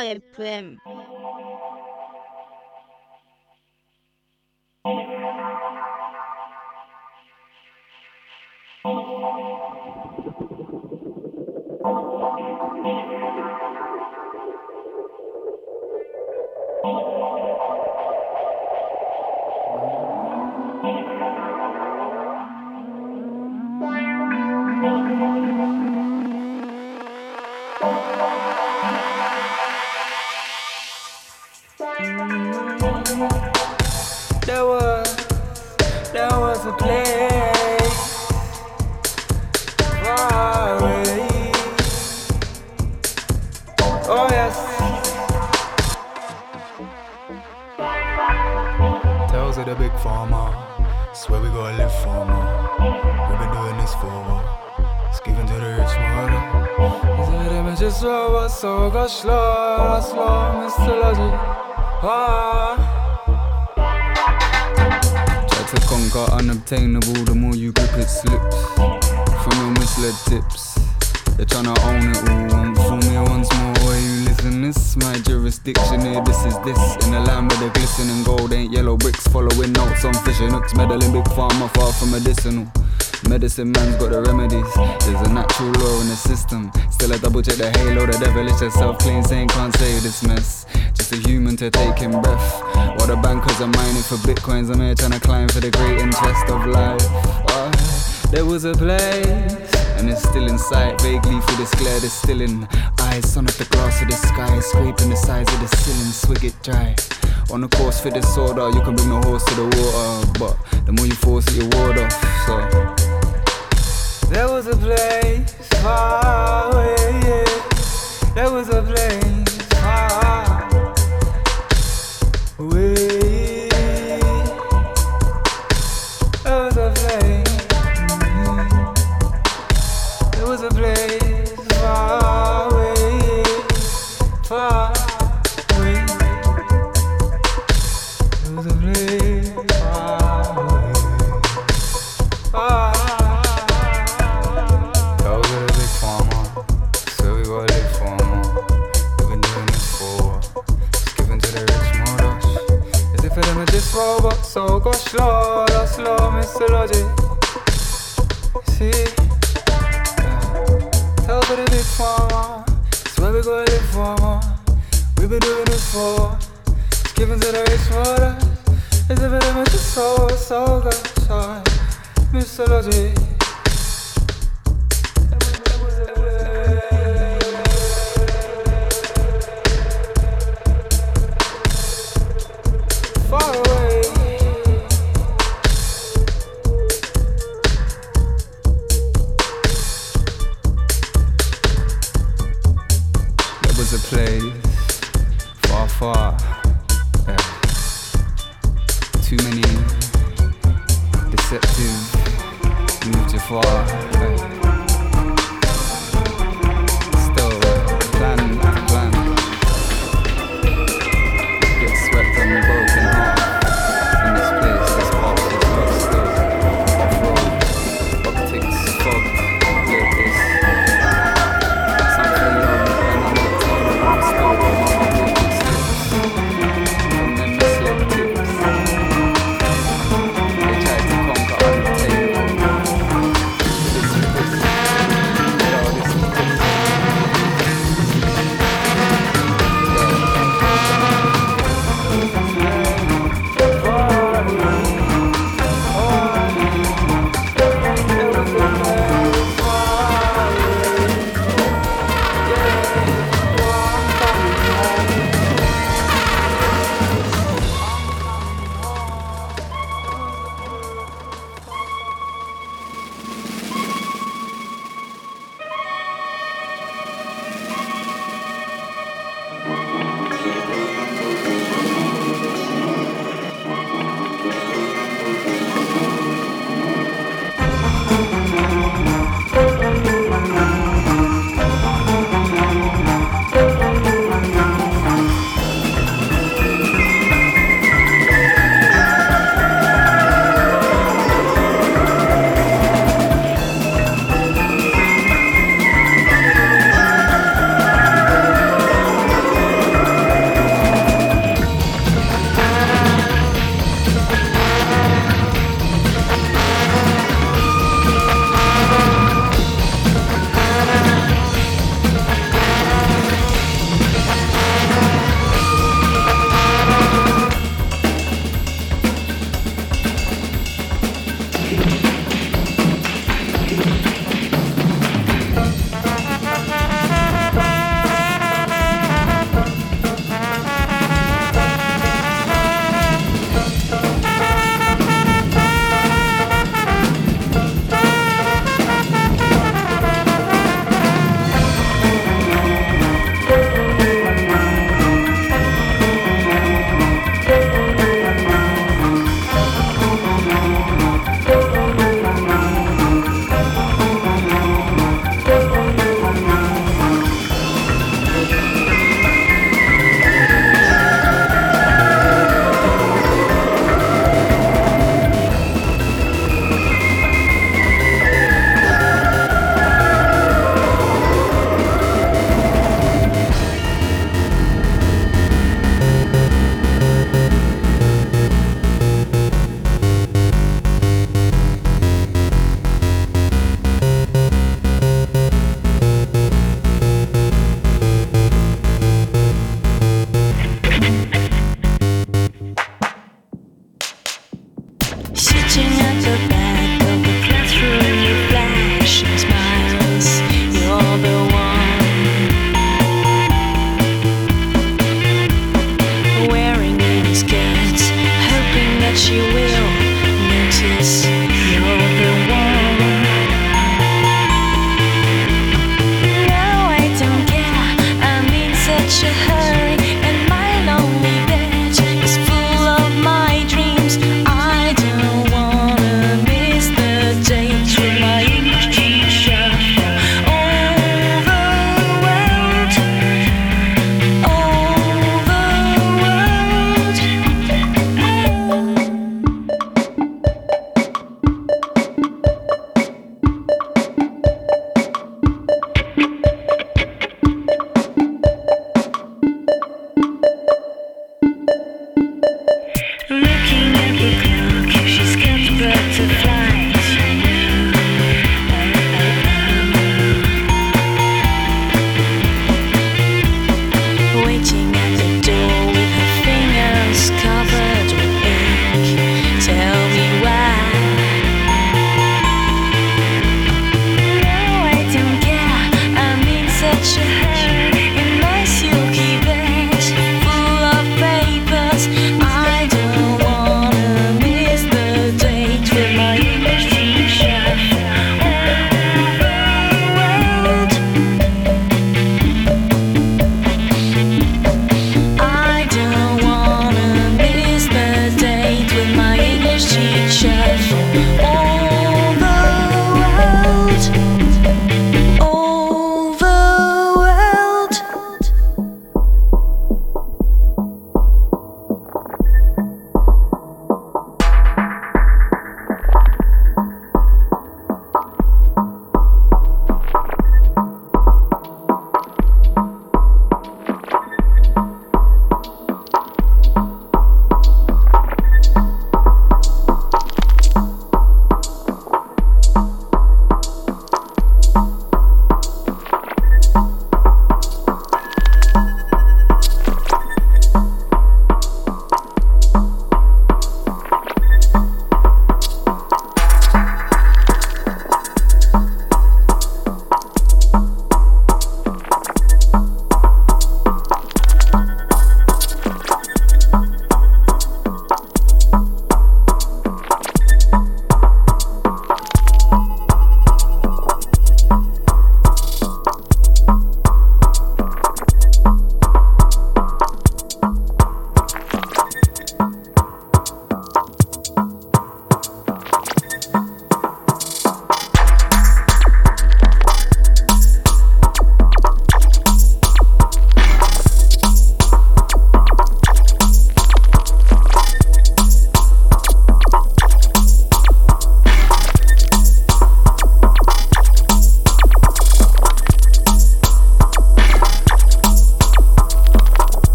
FM There a place far. Oh yes. Tales of the big farmer. Swear we gonna live for more. We've been doing this for a while. It's given to the rich it images slow, so go slow, slow, Mr. Logic. Ah. To conquer unobtainable, the more you grip it slips. From your misled tips, they're tryna own it all. Want fool me once more, or you listen. This my jurisdiction here. This is this in the land where the glistening gold ain't yellow bricks. Following notes on fishing hooks, meddling big pharma, far from medicinal. Medicine man's got the remedies. There's a natural law in the system. Still, I double check the halo. The devil devilish self claim saying can't save this mess. Just a human to take in breath. While the bankers are mining for bitcoins, I'm here trying to climb for the great interest of life. Ah, there was a place, and it's still in sight. Vaguely through this glare, there's still in eyes. Sun up the glass of the sky, scraping the sides of the ceiling, swig it dry. On the course for this order, you can bring the horse to the water, but the more you force it, you ward off. So.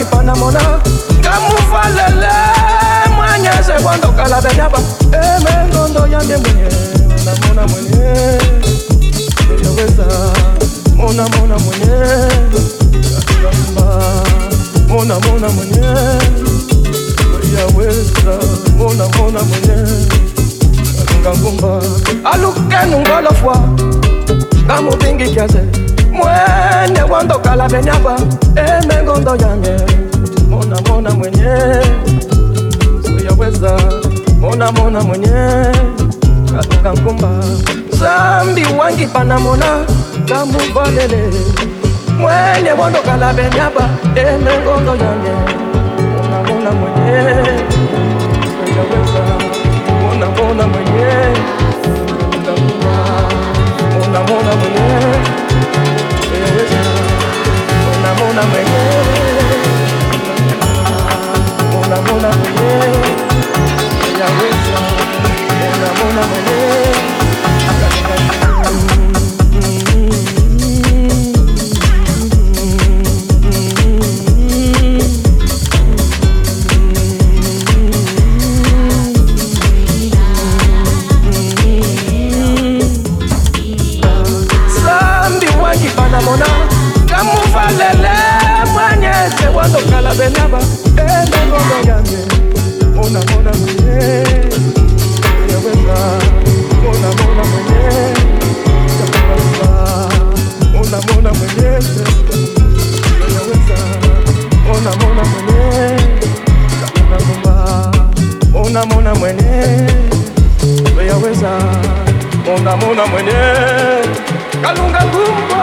Zambi wangi panamona kamuvalele mwanyeze kwandokala benyaba emengondo yande mwenye namona mwenye. Yaweza mona mona mwenye. Yamba mona mona mwenye. Yaweza mona mona mwenye. Ngangumba alukenu ngolofwa ngamupingi kiase mwene wandokala benyaba emengondo yange. Mona mona mwenye. Suyaweza mona mona mwenye. Kalunga nkumba zambi wangi panamona kamuvalele mwene wandokala benyaba emengondo yange. Mona mona mwenye. Suyaweza mona mona mwenye. Kalunga nkumba mona mona mwenye mona mona mwenye mona mona mwenye yaweza mona mona mwenye wandokala benyaba emengondo yange mona mona mwenye. Yaweza mona mona mwenye. Yaweza mona mona mwenye. Yaweza mona mona mwenye. Yaweza mona mona mwenye. Yaweza mona mona mwenye. Kalunga ngumba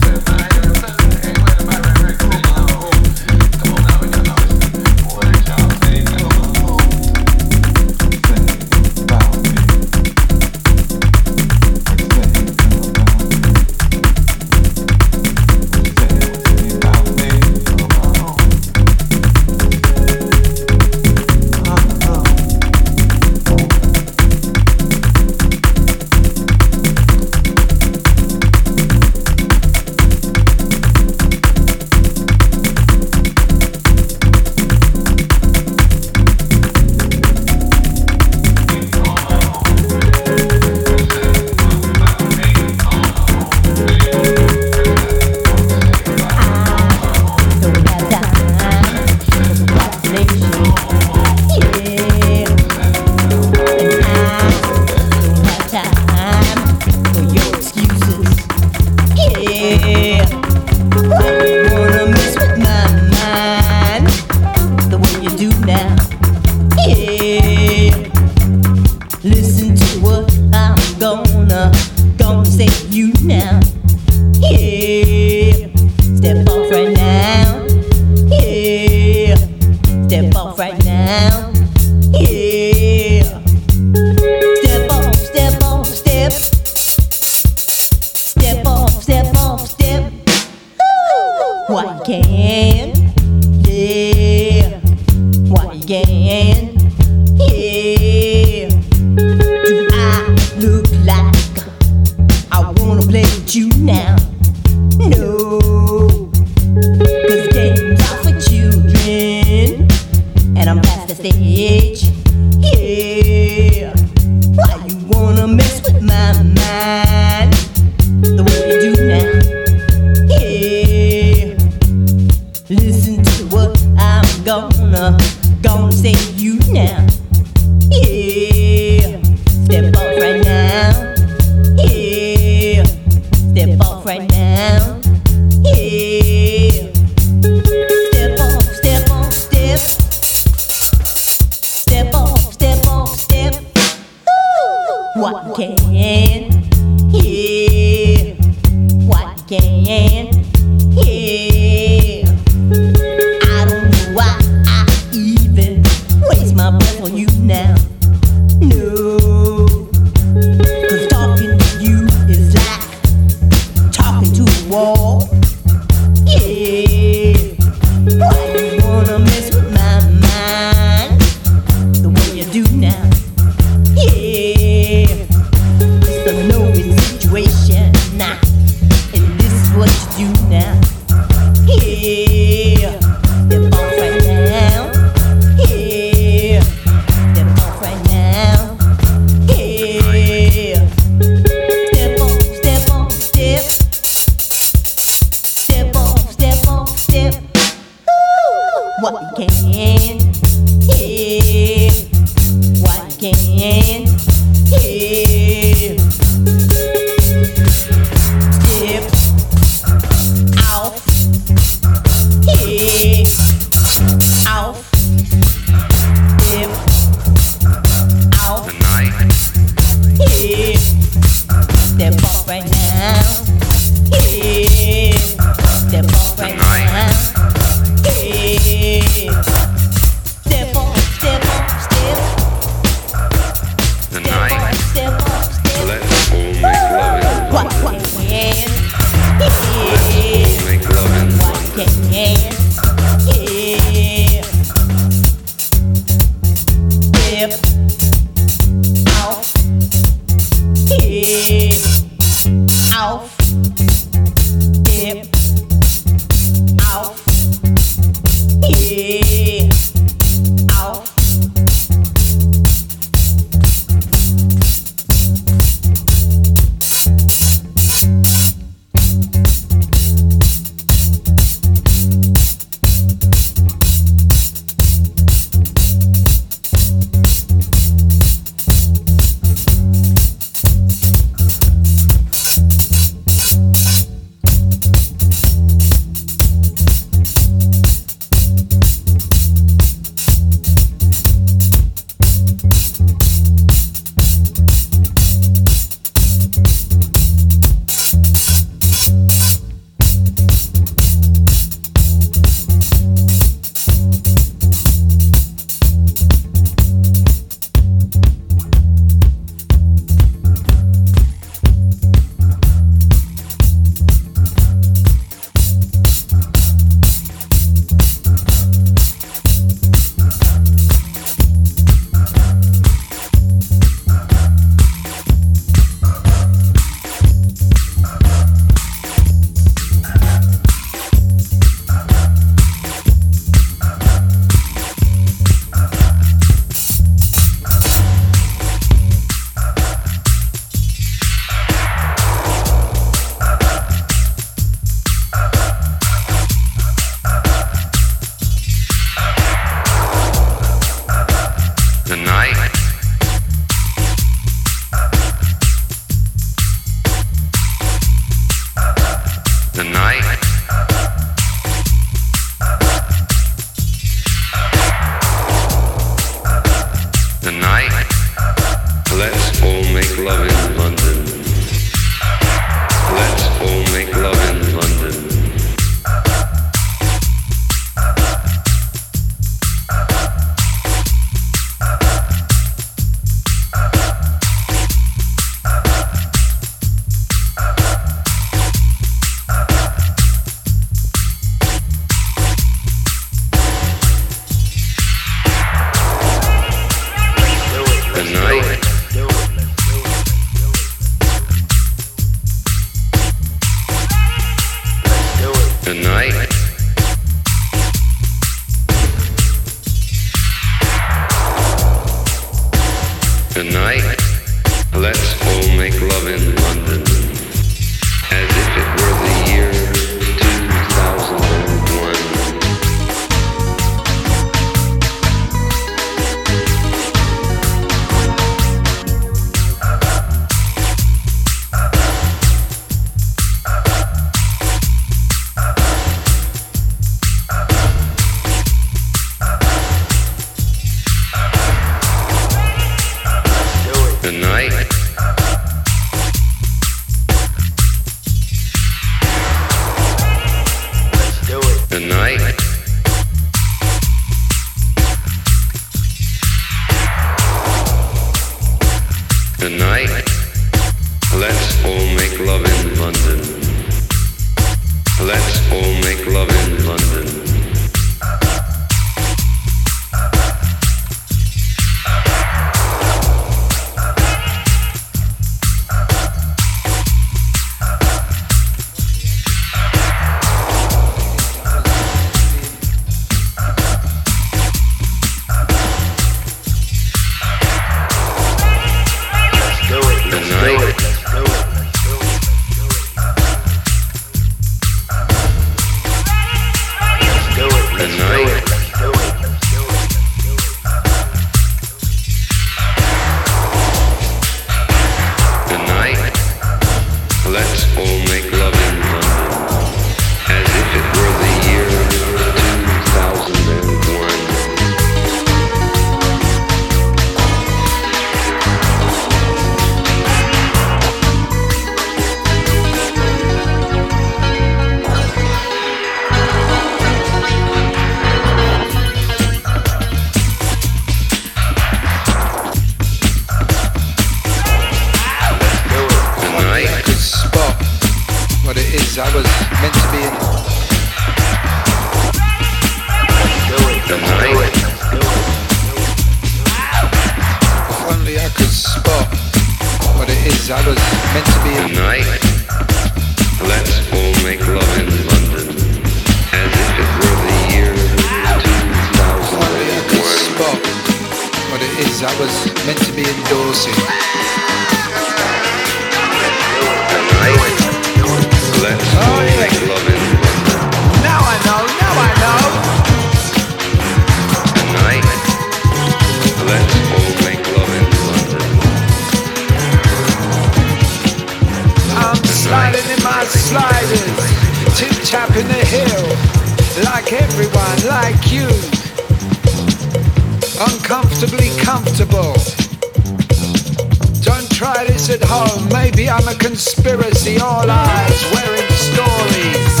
a conspiracy, all eyes wearing stories.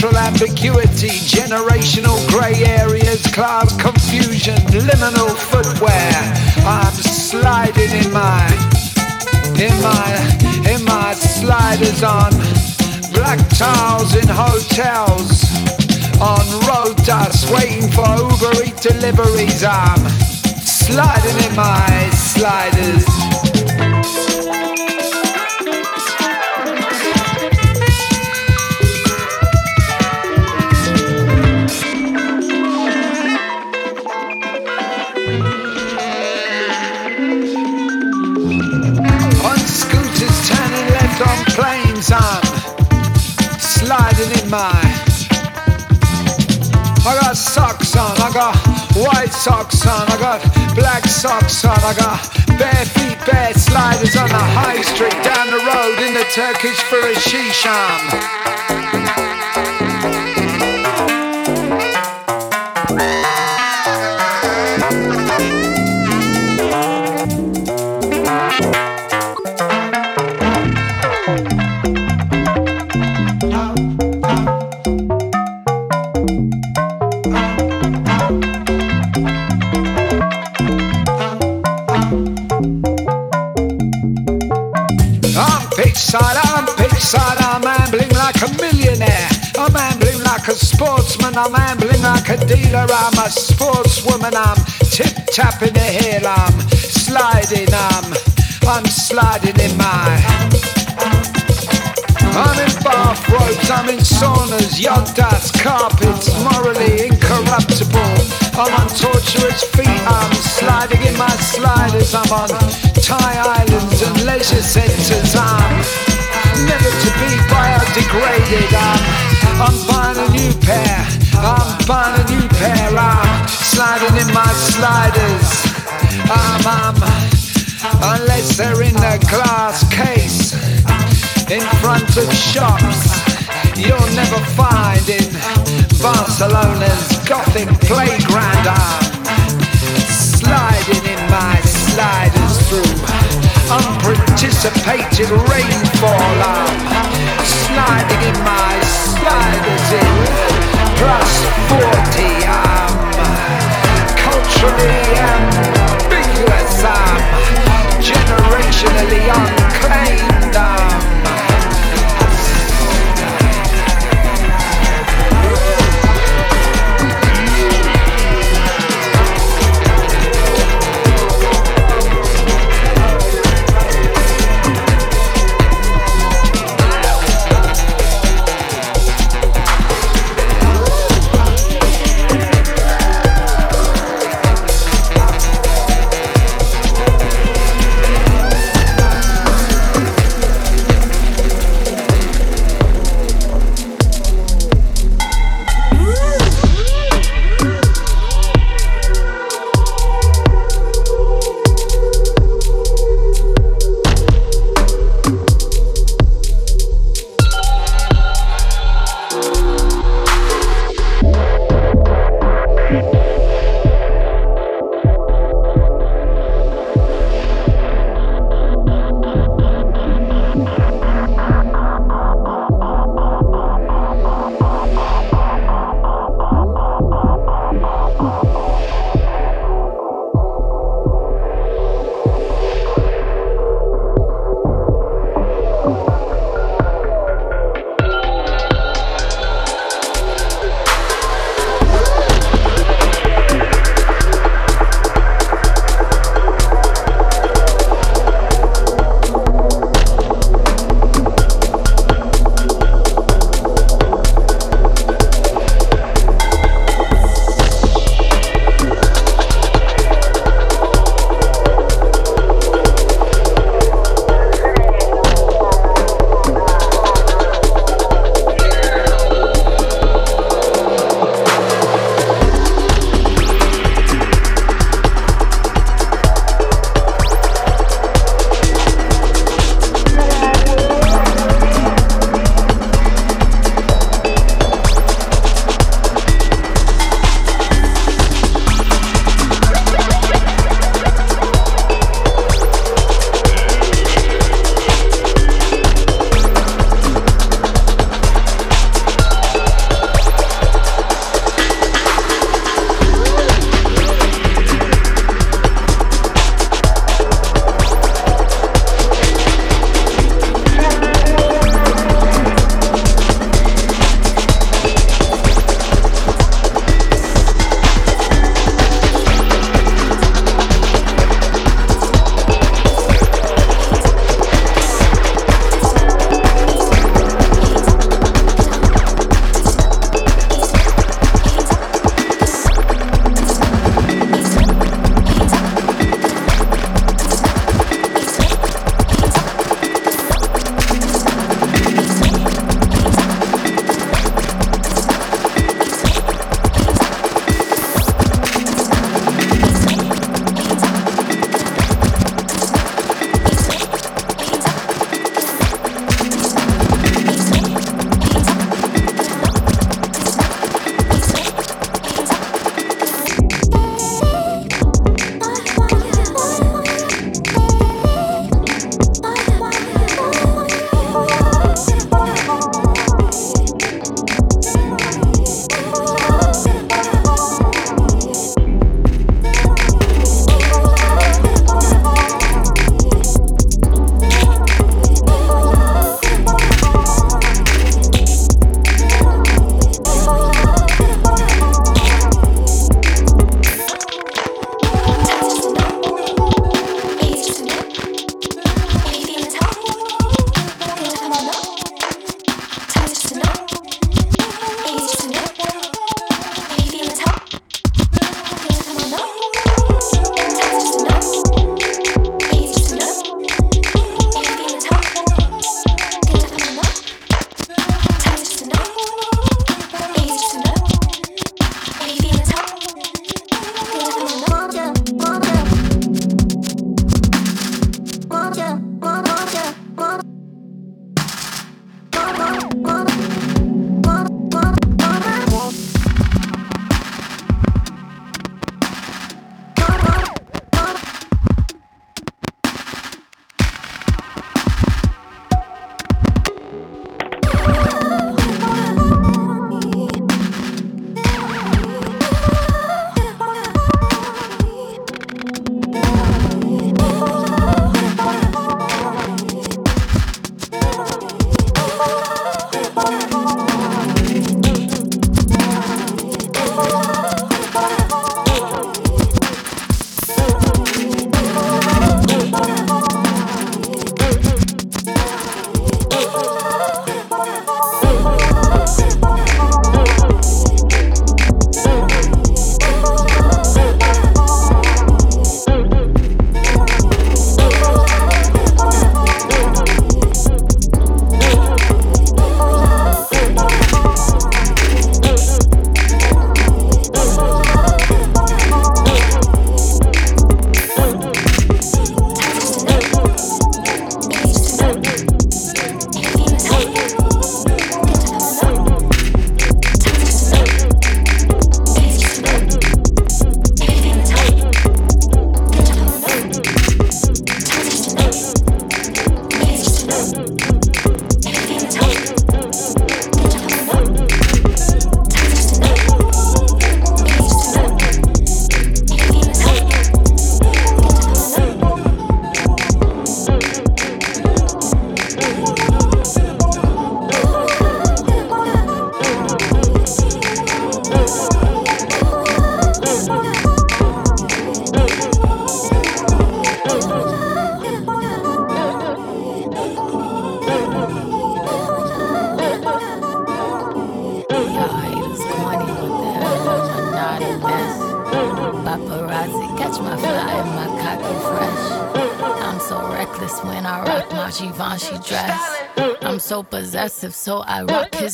cultural ambiguity, generational grey areas, cloud confusion, liminal footwear. I'm sliding in my, in my, in my sliders on black tiles in hotels, on road dust, waiting for Uber Eat deliveries. I'm sliding in my sliders. mind. I got socks on, I got white socks on, I got black socks on, I got bare feet, bare sliders on the high street, down the road in the Turkish for a shishan. I'm ambling like a dealer, I'm a sportswoman, I'm tip tapping the hill, I'm sliding, I'm, I'm sliding in my. I'm in bathrobes, I'm in saunas, yacht dust, carpets, morally incorruptible. I'm on torturous feet, I'm sliding in my sliders. I'm on Thai islands and leisure centres. I'm never to be biodegraded. I'm, I'm buying a new pair, I'm buying a new pair. I'm sliding in my sliders. I'm, I'm, unless they're in a glass case in front of shops you'll never find in Barcelona's Gothic playground. I'm sliding in my sliders through unparticipated rainfall. I'm sliding in my sliders in 40. I'm culturally ambiguous. I'm generationally unclaimed.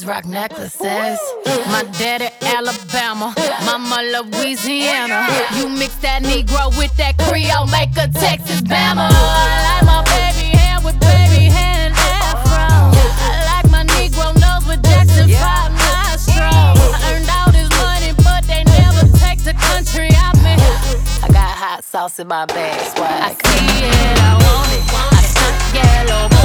rock necklaces. My daddy, Alabama. Mama, Louisiana. You mix that Negro with that Creole, make a Texas Bama. I like my baby heir with baby hair and afro. I like my Negro nose with Jackson 5 nostrils. Earned all this money, but they never take the country out me. I got hot sauce in my bag, swag. I see it, I want it. I stunt yellow.